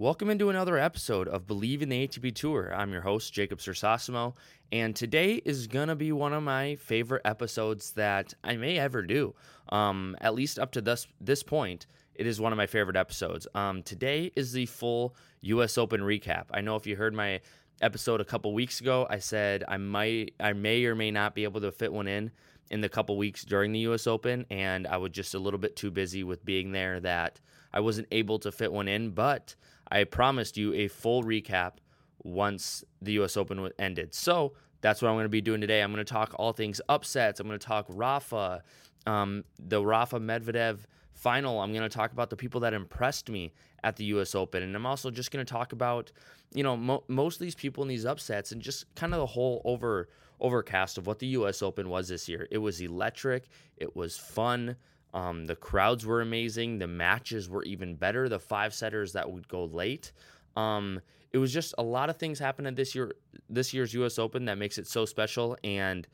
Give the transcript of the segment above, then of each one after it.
Welcome into another episode of Bleav in the ATP Tour. I'm your host, Jacob Sersasimo, and today is going to be one of my favorite episodes that I may ever do. Um, at least up to this, this point, it is one of my favorite episodes. Um, today is the full U.S. Open recap. I know if you heard my episode a couple weeks ago, I said I might, I may or may not be able to fit one in in the couple weeks during the U.S. Open, and I was just a little bit too busy with being there that I wasn't able to fit one in, but I promised you a full recap once the US Open ended. So that's what I'm going to be doing today. I'm going to talk all things upsets. I'm going to talk Rafa, um, the Rafa Medvedev final. I'm going to talk about the people that impressed me at the US Open. And I'm also just going to talk about, you know, mo- most of these people in these upsets and just kind of the whole over overcast of what the US Open was this year. It was electric, it was fun. Um, the crowds were amazing. The matches were even better. The five setters that would go late. Um, it was just a lot of things happening this year, this year's U.S. Open that makes it so special. And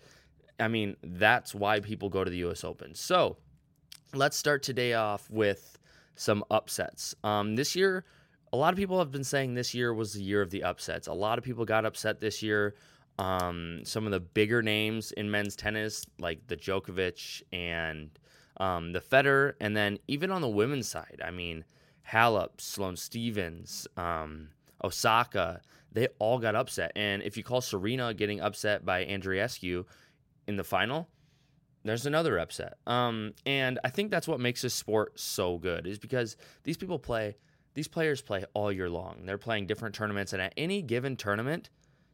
I mean, that's why people go to the U.S. Open. So let's start today off with some upsets. Um, this year, a lot of people have been saying this year was the year of the upsets. A lot of people got upset this year. Um, some of the bigger names in men's tennis, like the Djokovic and um, the Federer, and then even on the women's side, I mean, Halep, Sloane Stevens, um, Osaka, they all got upset. And if you call Serena getting upset by Andreescu in the final, there's another upset. Um, and I think that's what makes this sport so good is because these people play, these players play all year long. They're playing different tournaments, and at any given tournament,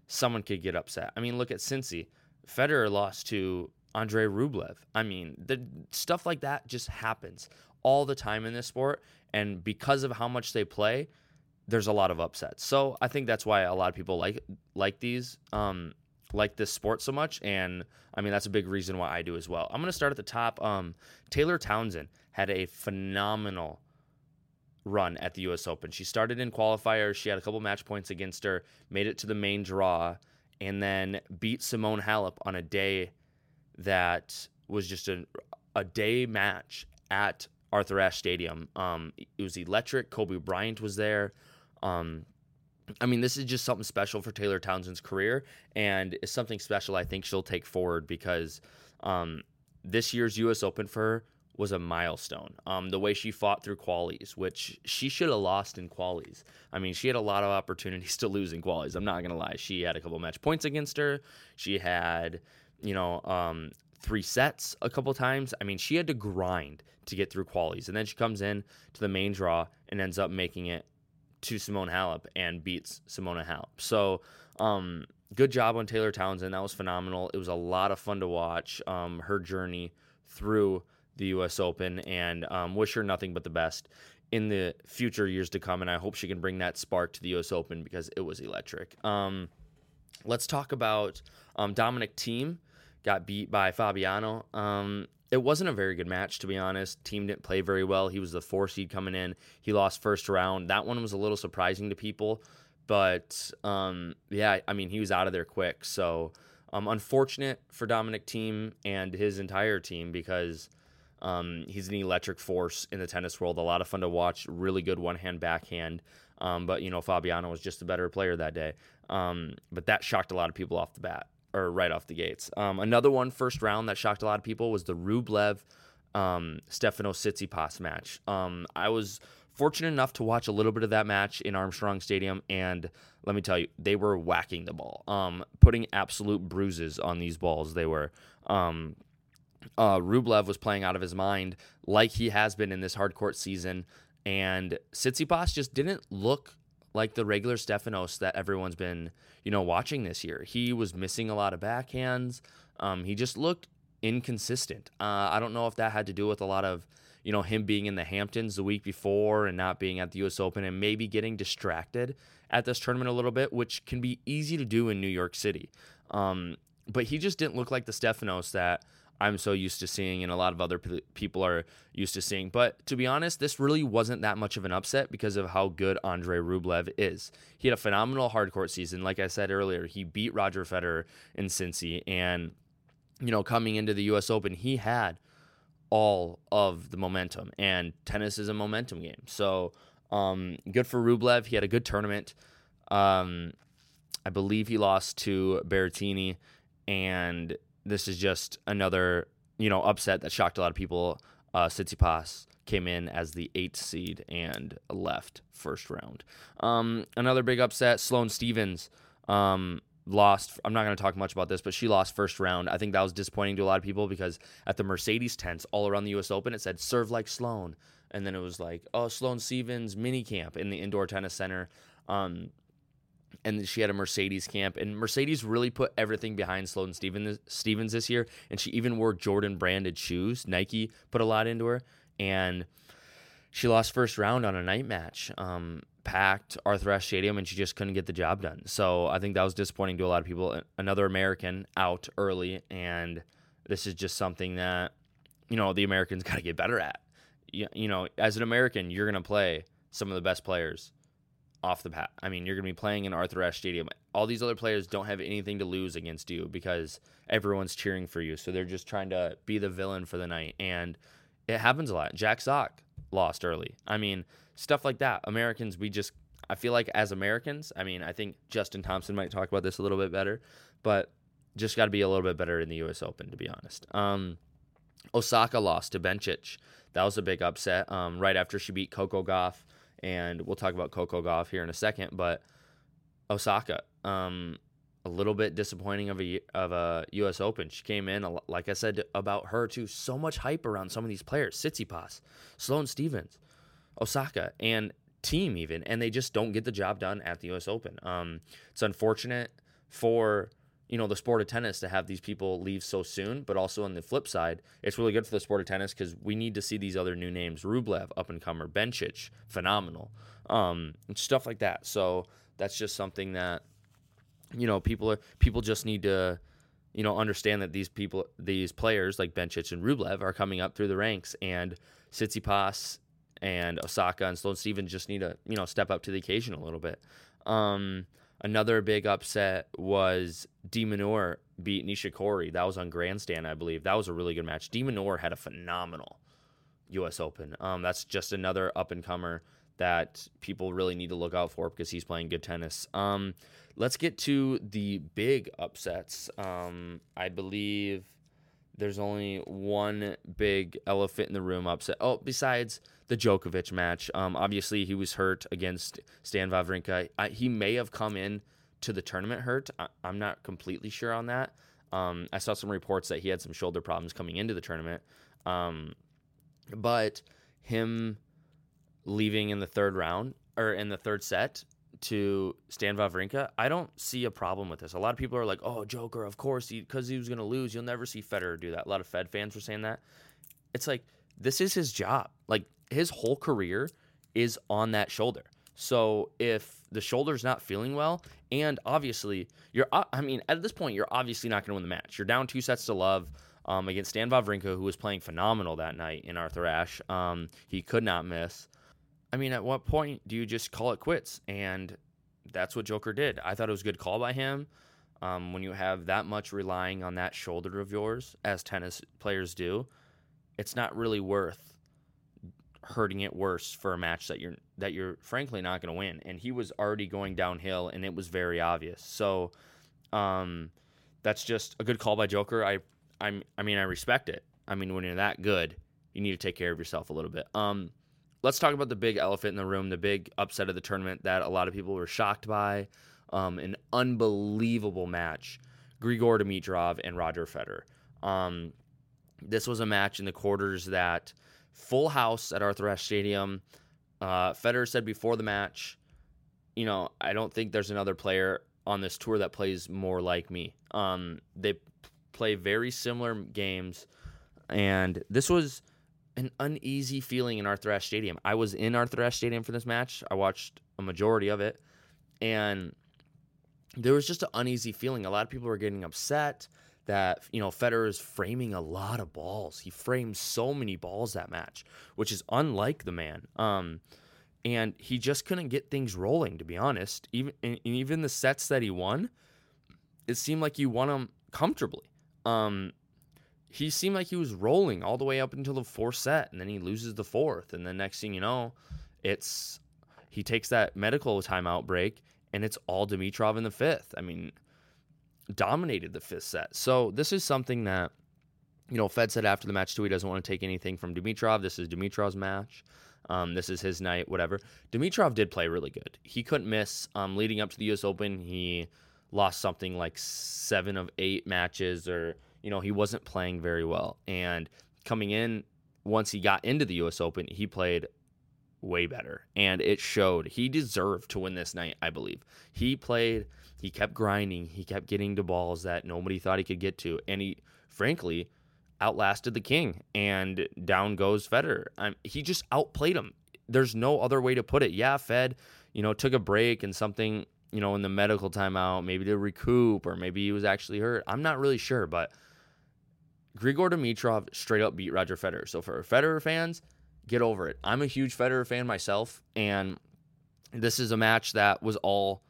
someone could get upset. I mean, look at Cincy. Federer lost to Andre Rublev. I mean, the stuff like that just happens all the time in this sport, and because of how much they play, there's a lot of upsets. So I think that's why a lot of people like like these, um, like this sport so much, and I mean that's a big reason why I do as well. I'm gonna start at the top. Um, Taylor Townsend had a phenomenal run at the U.S. Open. She started in qualifiers. She had a couple match points against her, made it to the main draw, and then beat Simona Halep on a day that was just a, a day match at Arthur Ashe Stadium. Um, it was electric. Kobe Bryant was there. Um, I mean, this is just something special for Taylor Townsend's career, and it's something special I think she'll take forward because um, this year's U.S. Open for her was a milestone. Um, the way she fought through qualies, which she should have lost in qualies. I mean, she had a lot of opportunities to lose in qualies. I'm not gonna lie. She had a couple match points against her. She had you know, um, three sets a couple times. I mean, she had to grind to get through qualies. And then she comes in to the main draw and ends up making it to Simona Halep and beats Simona Halep. So, um, good job on Taylor Townsend. That was phenomenal. It was a lot of fun to watch um, her journey through the U.S. Open and um, wish her nothing but the best in the future years to come. And I hope she can bring that spark to the U.S. Open because it was electric. Um, let's talk about um, Dominic Thiem got beat by Fabbiano. Um, it wasn't a very good match, to be honest. Thiem didn't play very well. He was the four seed coming in. He lost first round. That one was a little surprising to people, but um, yeah, I mean, he was out of there quick. So um, unfortunate for Dominic Thiem and his entire team because um, he's an electric force in the tennis world. A lot of fun to watch. Really good one hand backhand. Um, but you know, Fabbiano was just a better player that day. Um, but that shocked a lot of people off the bat or right off the gates. Um, another one first round that shocked a lot of people was the Rublev um, Stefano Tsitsipas match. Um, I was fortunate enough to watch a little bit of that match in Armstrong Stadium, and let me tell you, they were whacking the ball, um, putting absolute bruises on these balls. They were. Um, uh, Rublev was playing out of his mind, like he has been in this hard court season, and Tsitsipas just didn't look like the regular Stefanos that everyone's been, you know, watching this year. He was missing a lot of backhands. Um, he just looked inconsistent. Uh, I don't know if that had to do with a lot of you know, him being in the Hamptons the week before and not being at the US Open and maybe getting distracted at this tournament a little bit, which can be easy to do in New York City. Um, but he just didn't look like the Stefanos that I'm so used to seeing and a lot of other p- people are used to seeing. But to be honest, this really wasn't that much of an upset because of how good Andre Rublev is. He had a phenomenal hardcourt season. Like I said earlier, he beat Roger Federer in Cincy. And, you know, coming into the US Open, he had – all of the momentum, and tennis is a momentum game. So um, good for Rublev. He had a good tournament. Um, I believe he lost to Berrettini, and this is just another you know upset that shocked a lot of people. Uh, Tsitsipas came in as the eighth seed and left first round. Um, another big upset: Sloane Stevens. Um, lost. I'm not going to talk much about this, but she lost first round. I think that was disappointing to a lot of people because at the Mercedes tents all around the U.S. Open, it said "Serve like Sloane," and then it was like, "Oh, Sloane Stevens mini camp in the indoor tennis center." Um, and she had a Mercedes camp, and Mercedes really put everything behind Sloane Stevens, Stevens this year, and she even wore Jordan branded shoes. Nike put a lot into her, and she lost first round on a night match. Um, packed Arthur Ashe Stadium and she just couldn't get the job done. So I think that was disappointing to a lot of people. Another American out early, and this is just something that you know the Americans got to get better at. You, you know, as an American, you're going to play some of the best players off the bat. I mean, you're going to be playing in Arthur Ashe Stadium. All these other players don't have anything to lose against you because everyone's cheering for you. So they're just trying to be the villain for the night. And it happens a lot. Jack Sock lost early. I mean, stuff like that. Americans, we just, I feel like as Americans, I mean, I think Justin Thompson might talk about this a little bit better, but just got to be a little bit better in the U.S. Open, to be honest. Um, Osaka lost to Bencic. That was a big upset um, right after she beat Coco Gauff. And we'll talk about Coco Gauff here in a second. But Osaka, um, a little bit disappointing of a of a U.S. Open. She came in, like I said about her too, so much hype around some of these players: Tsitsipas, Sloane Stevens. Osaka and team even, and they just don't get the job done at the U.S. Open. Um, it's unfortunate for you know the sport of tennis to have these people leave so soon, but also on the flip side, it's really good for the sport of tennis because we need to see these other new names: Rublev, up and comer, Bencic, phenomenal, um, stuff like that. So that's just something that you know people are people just need to you know understand that these people these players like Bencic and Rublev are coming up through the ranks and Tsitsipas and Osaka and Sloane Stevens just need to you know step up to the occasion a little bit. Um, another big upset was De Minaur beat Nishikori. That was on Grandstand, I believe. That was a really good match. De Minaur had a phenomenal U.S. Open. Um, that's just another up and comer that people really need to look out for because he's playing good tennis. Um, let's get to the big upsets. Um, I believe there's only one big elephant in the room upset. Oh, besides the Djokovic match, um, obviously he was hurt against Stan Wawrinka. I, he may have come in to the tournament hurt. I, am not completely sure on that. Um, I saw some reports that he had some shoulder problems coming into the tournament. Um, but him leaving in the third round or in the third set to Stan Wawrinka, I don't see a problem with this. A lot of people are like, "Oh, Joker, of course, because he, he, was going to lose. You'll never see Federer do that." A lot of Fed fans were saying that. It's like this is his job. Like his whole career is on that shoulder. So if the shoulder's not feeling well, and obviously you're, I mean, at this point, you're obviously not going to win the match. You're down two sets to love. Um, against Stan Wawrinka, who was playing phenomenal that night in Arthur Ashe. Um, he could not miss. I mean, at what point do you just call it quits? And that's what Joker did. I thought it was a good call by him. Um, when you have that much relying on that shoulder of yours, as tennis players do, it's not really worth hurting it worse for a match that you're that you're frankly not going to win. And he was already going downhill, and it was very obvious. So, um, that's just a good call by Joker. I, I'm, I mean, I respect it. I mean, when you're that good, you need to take care of yourself a little bit. Um, let's talk about the big elephant in the room, the big upset of the tournament that a lot of people were shocked by. Um, an unbelievable match. Grigor Dimitrov and Roger Federer. Um, this was a match in the quarters that full house at Arthur Ashe Stadium. Uh, Federer said before the match, you know, I don't think there's another player on this tour that plays more like me. Um, they play very similar games, and this was an uneasy feeling in Arthur Ashe Stadium. I was in Arthur Ashe Stadium for this match. I watched a majority of it, and there was just an uneasy feeling. A lot of people were getting upset that you know Federer is framing a lot of balls. He framed so many balls that match, which is unlike the man. Um, and he just couldn't get things rolling. To be honest, even even the sets that he won, it seemed like he won them comfortably. Um, he seemed like he was rolling all the way up until the fourth set, and then he loses the fourth, and then next thing you know, it's he takes that medical timeout break, and it's all Dimitrov in the fifth. I mean, dominated the fifth set. So this is something that you know Fed said after the match too. He doesn't want to take anything from Dimitrov. This is Dimitrov's match. Um, this is his night, whatever. Dimitrov did play really good. He couldn't miss. Um, leading up to the U.S. Open, he lost something like seven of eight matches, or you know, he wasn't playing very well. And coming in, once he got into the U.S. Open, he played way better, and it showed. He deserved to win this night, I believe. He played. He kept grinding. He kept getting to balls that nobody thought he could get to, and he, frankly, outlasted the king. And down goes Federer. Um, he just outplayed him. There's no other way to put it. Yeah, Fed, you know, took a break and something, you know, in the medical timeout, maybe to recoup, or maybe he was actually hurt. I'm not really sure, but Grigor Dimitrov straight up beat Roger Federer. So for Federer fans, get over it. I'm a huge Federer fan myself, and this is a match that was all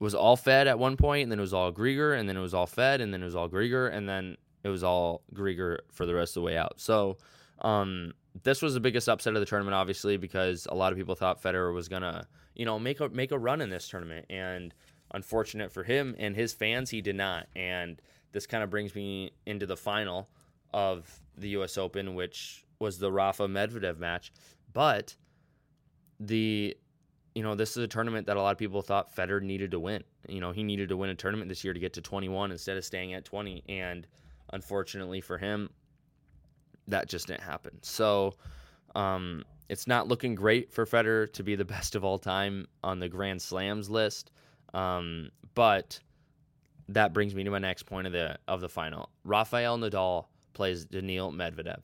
was all Fed at one point, and then it was all Grigor, and then it was all Fed, and then it was all Grigor, and then it was all Grigor for the rest of the way out. So um, this was the biggest upset of the tournament, obviously, because a lot of people thought Federer was gonna, you know, make a make a run in this tournament, and unfortunate for him and his fans, he did not. And this kind of brings me into the final of the U.S. Open, which was the Rafa Medvedev match. But the, you know, this is a tournament that a lot of people thought Federer needed to win. You know, he needed to win a tournament this year to get to 21 instead of staying at 20. And unfortunately for him, that just didn't happen. So, um, it's not looking great for Federer to be the best of all time on the Grand Slams list. Um, but that brings me to my next point of the of the final. Rafael Nadal plays Daniil Medvedev.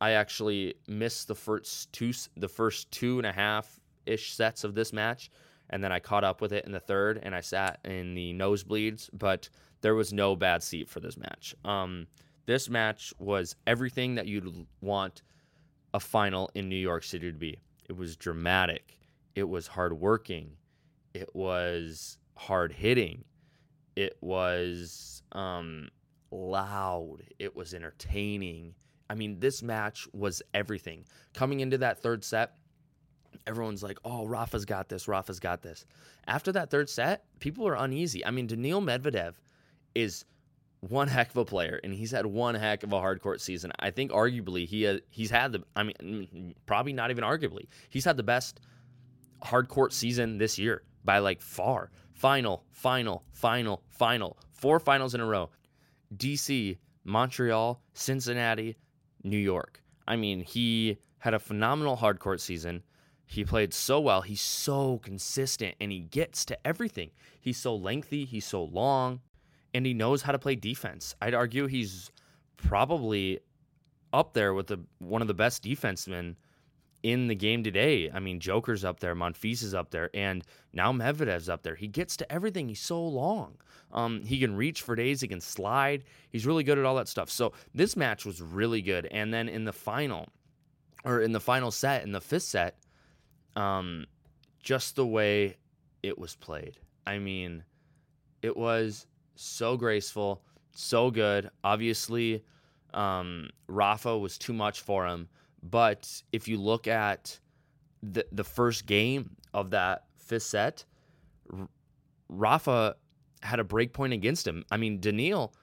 I actually missed the first two the first two and a half ish sets of this match, and then I caught up with it in the third, and I sat in the nosebleeds. But there was no bad seat for this match. Um, this match was everything that you'd want a final in New York City to be. It was dramatic. It was hardworking. It was hard hitting it was um, loud. It was entertaining. I mean, this match was everything. Coming into that third set, everyone's like, oh, Rafa's got this. Rafa's got this. After that third set, people are uneasy. I mean, Daniil Medvedev is one heck of a player, and he's had one heck of a hard court season. I think arguably he has, he's had the. I mean, probably not even arguably. He's had the best hard court season this year by like far final, final, final, final. Four finals in a row. DC, Montreal, Cincinnati, New York. I mean, he had a phenomenal hard court season. He played so well. He's so consistent and he gets to everything. He's so lengthy, he's so long, and he knows how to play defense. I'd argue he's probably up there with the one of the best defensemen in the game today. I mean, Joker's up there, Monfils is up there, and now Medvedev's up there. He gets to everything. He's so long. Um, he can reach for days. He can slide. He's really good at all that stuff. So this match was really good. And then in the final, or in the final set, in the fifth set, um, just the way it was played. I mean, it was so graceful, so good. Obviously, um, Rafa was too much for him but if you look at the the first game of that fifth set, Rafa had a break point against him. I mean, Daniil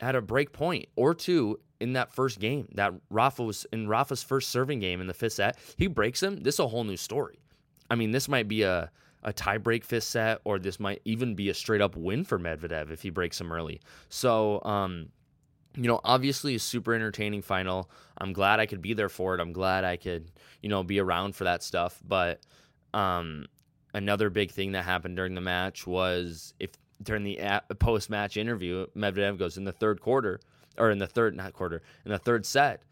had a break point or two in that first game that Rafa was in Rafa's first serving game in the fifth set, he breaks him. This is a whole new story. I mean, this might be a a tiebreak fifth set, or this might even be a straight up win for Medvedev if he breaks him early. So, um, you know, obviously a super entertaining final. I'm glad I could be there for it. I'm glad I could, you know, be around for that stuff. But um, another big thing that happened during the match was if during the post match interview, Medvedev goes in the third quarter or in the third not quarter in the third set.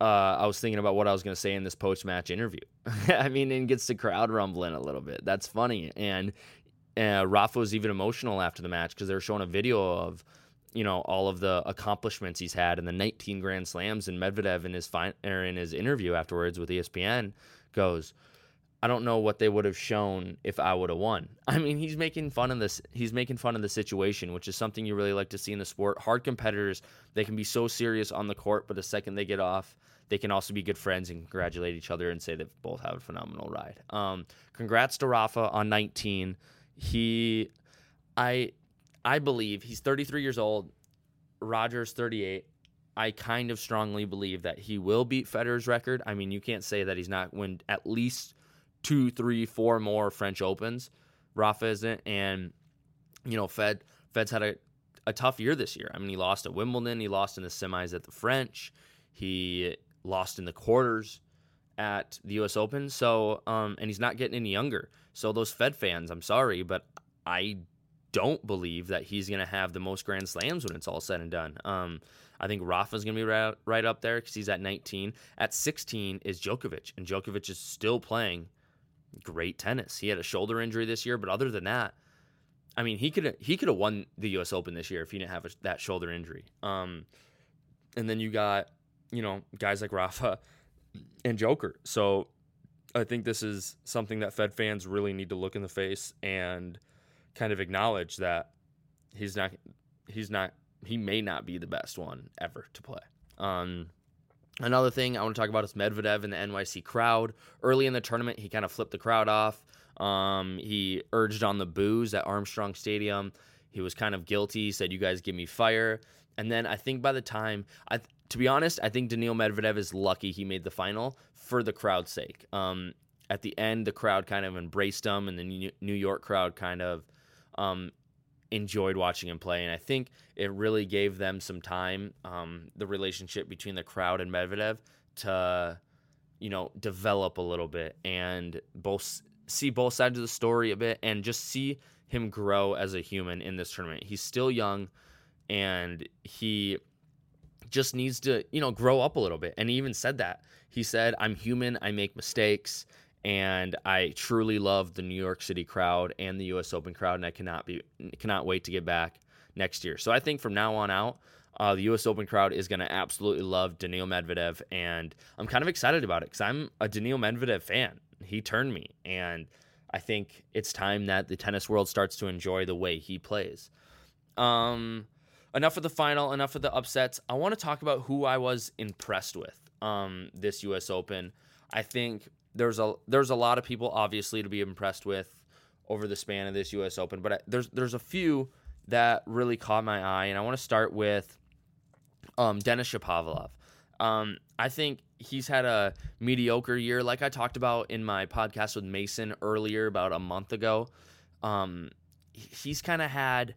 Uh, I was thinking about what I was going to say in this post match interview. I mean, and gets the crowd rumbling a little bit. That's funny. And uh, Rafa was even emotional after the match because they were showing a video of, you know, all of the accomplishments he's had in the 19 Grand Slams. And Medvedev in his fin- or in his interview afterwards with ESPN goes, I don't know what they would have shown if I would have won. I mean, he's making fun of this. He's making fun of the situation, which is something you really like to see in the sport. Hard competitors, they can be so serious on the court, but the second they get off, they can also be good friends and congratulate each other and say they've both have a phenomenal ride. Um, congrats to Rafa on 19. He, I, I believe he's 33 years old. Roger's 38. I kind of strongly believe that he will beat Federer's record. I mean, you can't say that he's not win at least two, three, four more French Opens. Rafa isn't, and you know, Fed Fed's had a, a tough year this year. I mean, he lost at Wimbledon, he lost in the semis at the French, he lost in the quarters at the U.S. Open. So, um, and he's not getting any younger. So those Fed fans, I'm sorry, but I don't believe that he's going to have the most Grand Slams when it's all said and done. Um, I think Rafa's going to be right, right up there because he's at 19. At 16 is Djokovic, and Djokovic is still playing great tennis. He had a shoulder injury this year, but other than that, I mean, he could he could have won the U.S. Open this year if he didn't have a, that shoulder injury. Um, and then you got you know guys like Rafa and Joker. So I think this is something that Fed fans really need to look in the face and kind of acknowledge that he's not he's not he may not be the best one ever to play. Um, Another thing I want to talk about is Medvedev and the NYC crowd. Early in the tournament, he kind of flipped the crowd off. Um, he urged on the boos at Armstrong Stadium. He was kind of guilty. He said, "You guys give me fire." And then I think by the time, I, to be honest, I think Daniil Medvedev is lucky he made the final for the crowd's sake. Um, at the end, the crowd kind of embraced him, and the New York crowd kind of um, enjoyed watching him play, and I think it really gave them some time, um, the relationship between the crowd and Medvedev, to you know develop a little bit and both see both sides of the story a bit, and just see him grow as a human in this tournament. He's still young, and he just needs to you know grow up a little bit. And he even said that he said, "I'm human. I make mistakes." And I truly love the New York City crowd and the U.S. Open crowd, and I cannot be cannot wait to get back next year. So I think from now on out, uh, the U.S. Open crowd is going to absolutely love Daniil Medvedev, and I'm kind of excited about it because I'm a Daniil Medvedev fan. He turned me, and I think it's time that the tennis world starts to enjoy the way he plays. Um, enough of the final, enough of the upsets. I want to talk about who I was impressed with um, this U.S. Open. I think there's a there's a lot of people obviously to be impressed with over the span of this U.S. Open, but I, there's there's a few that really caught my eye, and I want to start with um, Denis Shapovalov. Um, I think he's had a mediocre year, like I talked about in my podcast with Mason earlier, about a month ago. Um, he's kind of had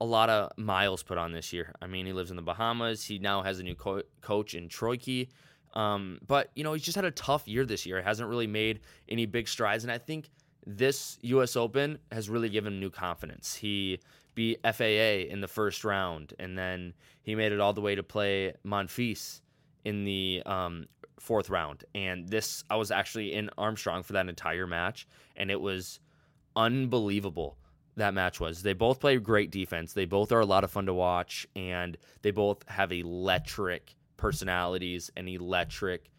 a lot of miles put on this year. I mean, he lives in the Bahamas. He now has a new co- coach in Troicki. Um, but you know, he's just had a tough year this year. He hasn't really made any big strides, and I think this U.S. Open has really given him new confidence. He beat FAA in the first round, and then he made it all the way to play Monfils in the um, fourth round. And this, I was actually in Armstrong for that entire match, and it was unbelievable. That match was. They both play great defense. They both are a lot of fun to watch, and they both have electric personalities, an electric,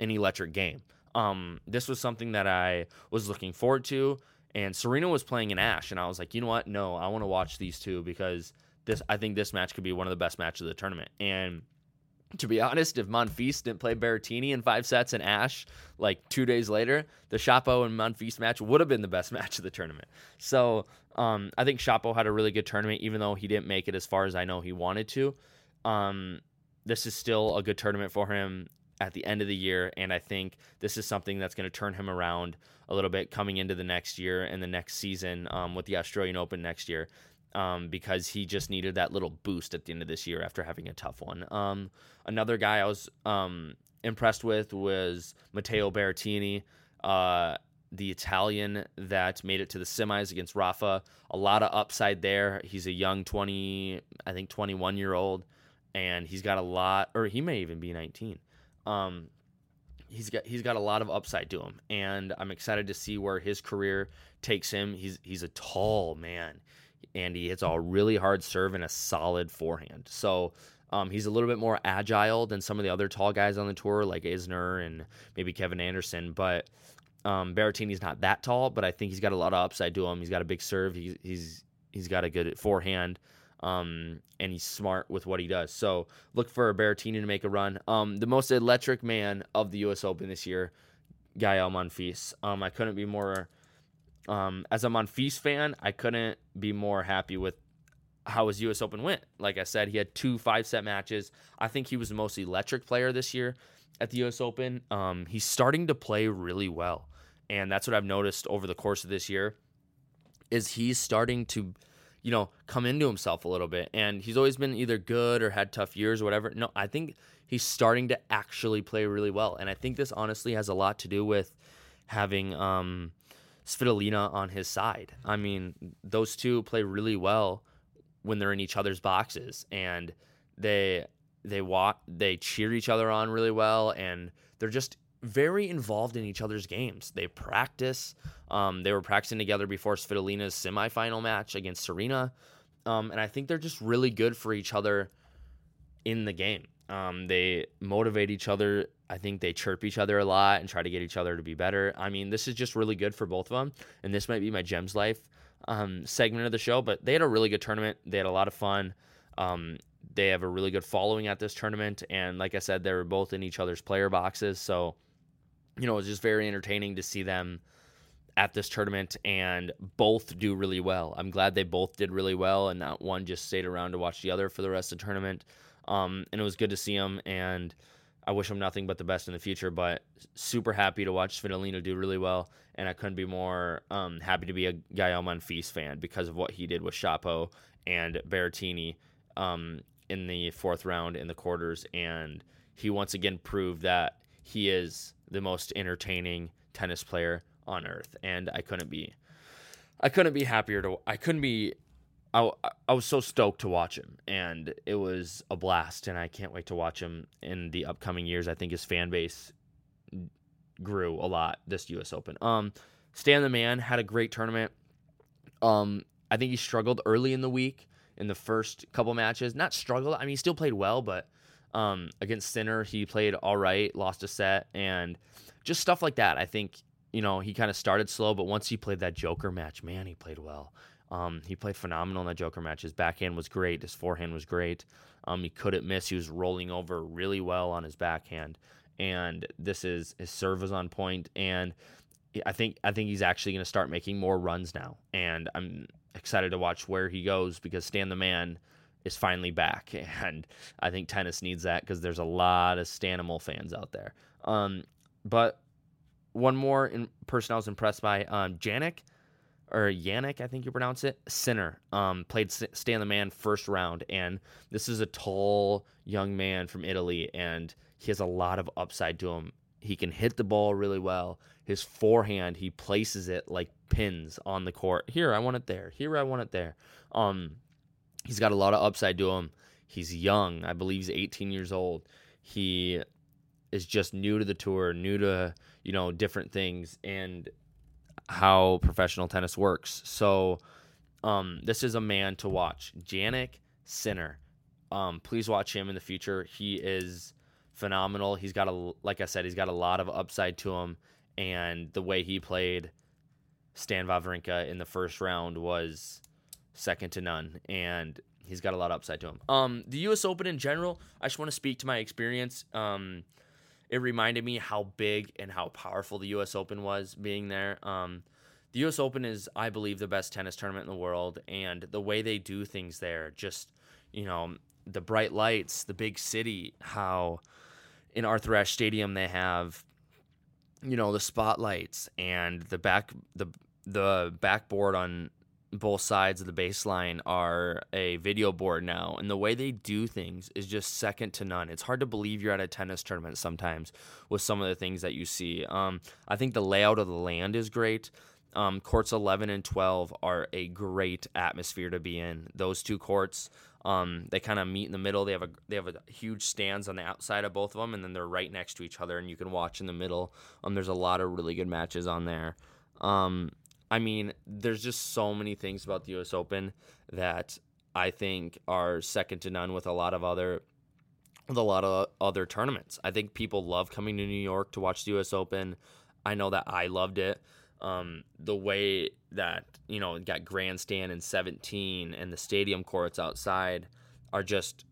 an electric game. Um, this was something that I was looking forward to, and Serena was playing in Ashe, and I was like, you know what? No, I want to watch these two because this. I think this match could be one of the best matches of the tournament. And to be honest, if Monfils didn't play Berrettini in five sets in Ashe like two days later, the Shapo and Monfils match would have been the best match of the tournament. So um, I think Shapo had a really good tournament, even though he didn't make it as far as I know he wanted to. Um, this is still a good tournament for him at the end of the year. And I think this is something that's going to turn him around a little bit coming into the next year and the next season um, with the Australian Open next year. Um, because he just needed that little boost at the end of this year after having a tough one. Um, another guy I was um, impressed with was Matteo Berrettini, uh, the Italian that made it to the semis against Rafa. A lot of upside there. He's a young 20, I think 21 year old, and he's got a lot, or he may even be 19. Um, he's got he's got a lot of upside to him, and I'm excited to see where his career takes him. He's he's a tall man, and he hits a really hard serve and a solid forehand. So um, he's a little bit more agile than some of the other tall guys on the tour, like Isner and maybe Kevin Anderson. But um, Berrettini's not that tall, but I think he's got a lot of upside to him. He's got a big serve. He, he's he's got a good forehand um, and he's smart with what he does. So look for Berrettini to make a run. Um, the most electric man of the U.S. Open this year, Gael Monfils. Um, I couldn't be more. Um, as a Monfils fan, I couldn't be more happy with how his U.S. Open went. Like I said, he had two five set matches. I think he was the most electric player this year at the U.S. Open. Um, he's starting to play really well, and that's what I've noticed over the course of this year. Is he's starting to you know, come into himself a little bit. And he's always been either good or had tough years or whatever. No, I think he's starting to actually play really well. And I think this honestly has a lot to do with having um, Svitolina on his side. I mean, those two play really well when they're in each other's boxes, and they they walk they cheer each other on really well, and they're just very involved in each other's games. They practice. Um, they were practicing together before Svitolina's semifinal match against Serena. Um, and I think they're just really good for each other in the game. Um, they motivate each other. I think they chirp each other a lot and try to get each other to be better. I mean, this is just really good for both of them. And this might be my Gems Life um, segment of the show, but they had a really good tournament. They had a lot of fun. Um, they have a really good following at this tournament. And like I said, they were both in each other's player boxes. So, you know, it was just very entertaining to see them at this tournament and both do really well. I'm glad they both did really well and not one just stayed around to watch the other for the rest of the tournament. Um, and it was good to see them and I wish them nothing but the best in the future. But super happy to watch Svitolina do really well, and I couldn't be more um, happy to be a Gael Monfils fan because of what he did with Shapo and Berrettini um, in the fourth round in the quarters, and he once again proved that he is the most entertaining tennis player on earth, and I couldn't be, I couldn't be happier to, I couldn't be, I, I was so stoked to watch him, and it was a blast, and I can't wait to watch him in the upcoming years. I think his fan base grew a lot this U.S. Open. Um, Stan the Man had a great tournament. Um, I think he struggled early in the week in the first couple matches. Not struggled. I mean, he still played well, but um, against Sinner, he played all right, lost a set, and just stuff like that. I think you know he kind of started slow, but once he played that Joker match, man, he played well. Um, he played phenomenal in that Joker match. His backhand was great. His forehand was great. Um, he couldn't miss. He was rolling over really well on his backhand, and this is his serve was on point. And I think I think he's actually going to start making more runs now, and I'm excited to watch where he goes because Stan the Man is finally back, and I think tennis needs that because there's a lot of Stanimal fans out there. Um, but one more in person I was impressed by, um, Janik or Yannick, I think you pronounce it, Sinner, um, played Stan the Man first round, and this is a tall young man from Italy, and he has a lot of upside to him. He can hit the ball really well. His forehand, he places it like pins on the court. Here, I want it there. Here, I want it there. Um, He's got a lot of upside to him. He's young. I believe he's 18 years old. He is just new to the tour, new to, you know, different things and how professional tennis works. So, um, this is a man to watch. Jannik Sinner. Um, please watch him in the future. He is phenomenal. He's got a, like I said, he's got a lot of upside to him. And the way he played Stan Wawrinka in the first round was second to none, and he's got a lot of upside to him. Um, the U.S. Open in general, I just want to speak to my experience. Um, it reminded me how big and how powerful the U.S. Open was being there. Um, the U.S. Open is, I believe, the best tennis tournament in the world, and the way they do things there, just you know, the bright lights, the big city, how in Arthur Ashe Stadium they have you know the spotlights and the back the the backboard on both sides of the baseline are a video board now and the way they do things is just second to none. It's hard to believe you're at a tennis tournament sometimes with some of the things that you see. Um, i think the layout of the land is great. Um, courts 11 and 12 are a great atmosphere to be in. Those two courts um, they kind of meet in the middle. They have a they have a huge stands on the outside of both of them and then they're right next to each other and you can watch in the middle. Um, there's a lot of really good matches on there. Um, I mean, there's just so many things about the U.S. Open that I think are second to none with a lot of other with a lot of other tournaments. I think people love coming to New York to watch the U.S. Open. I know that I loved it. Um, the way that you know it got grandstand in 17 and the stadium courts outside are just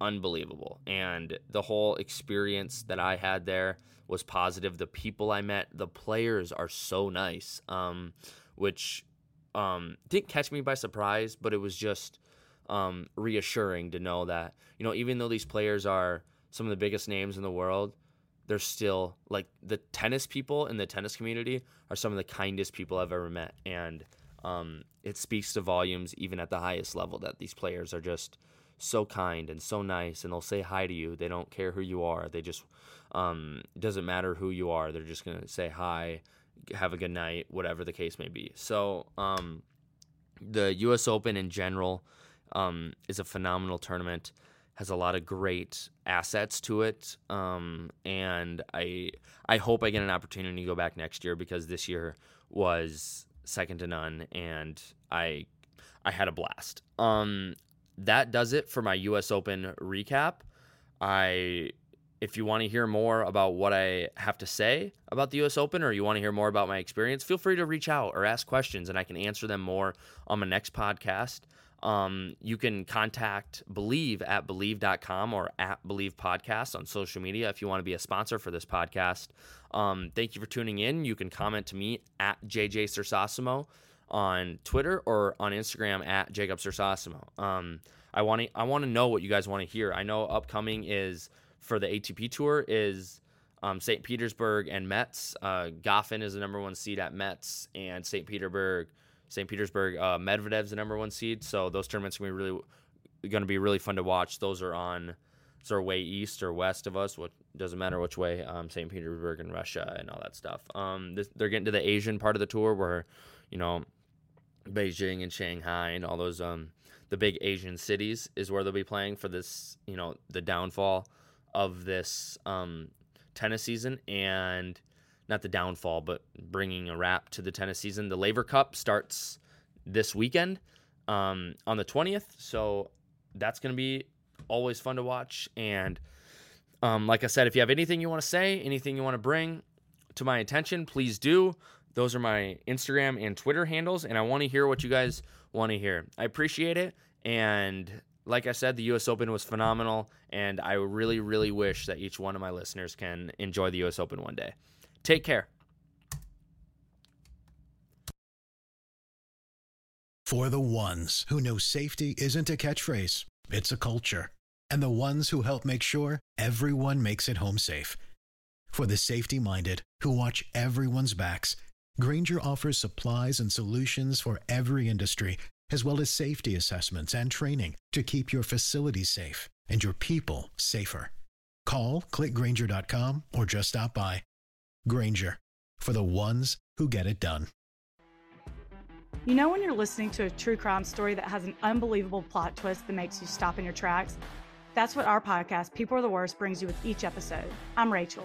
unbelievable, and the whole experience that I had there was positive. The people I met, the players are so nice, um, which um, didn't catch me by surprise, but it was just um, reassuring to know that you know even though these players are some of the biggest names in the world, they're still like the tennis people in the tennis community are some of the kindest people I've ever met, and um, it speaks to volumes even at the highest level that these players are just so kind and so nice, and they'll say hi to you. They don't care who you are. They just um, doesn't matter who you are. They're just gonna say hi, have a good night, whatever the case may be. So um, the U.S. Open in general um, is a phenomenal tournament. Has a lot of great assets to it, um, and I I hope I get an opportunity to go back next year because this year was second to none, and I I had a blast. Um, that does it for my U.S. Open recap. I if you want to hear more about what I have to say about the US Open or you want to hear more about my experience, feel free to reach out or ask questions and I can answer them more on my next podcast. Um, you can contact Believe at Bleav.com or at Bleav Podcast on social media if you want to be a sponsor for this podcast. Um, thank you for tuning in. You can comment to me at JJ Sersosimo on Twitter or on Instagram at Jacob Sersosimo. Um, I want to I want to know what you guys want to hear. I know upcoming is for the ATP Tour is um, St. Petersburg and Metz. Uh, Goffin is the number one seed at Metz, and St. Petersburg, St. Petersburg, uh, Medvedev's the number one seed. So those tournaments are gonna be really going to be really fun to watch. Those are on sort of way east or west of us. What doesn't matter which way. Um, St. Petersburg and Russia and all that stuff. Um, this, they're getting to the Asian part of the tour where you know Beijing and Shanghai and all those um the big Asian cities is where they'll be playing for this you know the downfall of this um, tennis season and not the downfall, but bringing a wrap to the tennis season. The Laver Cup starts this weekend um, on the 20th. So that's going to be always fun to watch. And um, like I said, if you have anything you want to say, anything you want to bring to my attention, please do. Those are my Instagram and Twitter handles, and I want to hear what you guys want to hear. I appreciate it. And like I said, the U.S. Open was phenomenal, and I really, really wish that each one of my listeners can enjoy the U.S. Open one day. Take care. For the ones who know safety isn't a catchphrase, it's a culture, and the ones who help make sure everyone makes it home safe. For the safety minded who watch everyone's backs, Grainger offers supplies and solutions for every industry as well as safety assessments and training to keep your facility safe and your people safer. Call clickgrainger.com or just stop by. Grainger for the ones who get it done. You know, when you're listening to a true crime story that has an unbelievable plot twist that makes you stop in your tracks? That's what our podcast, People Are the Worst, brings you with each episode. I'm Rachel.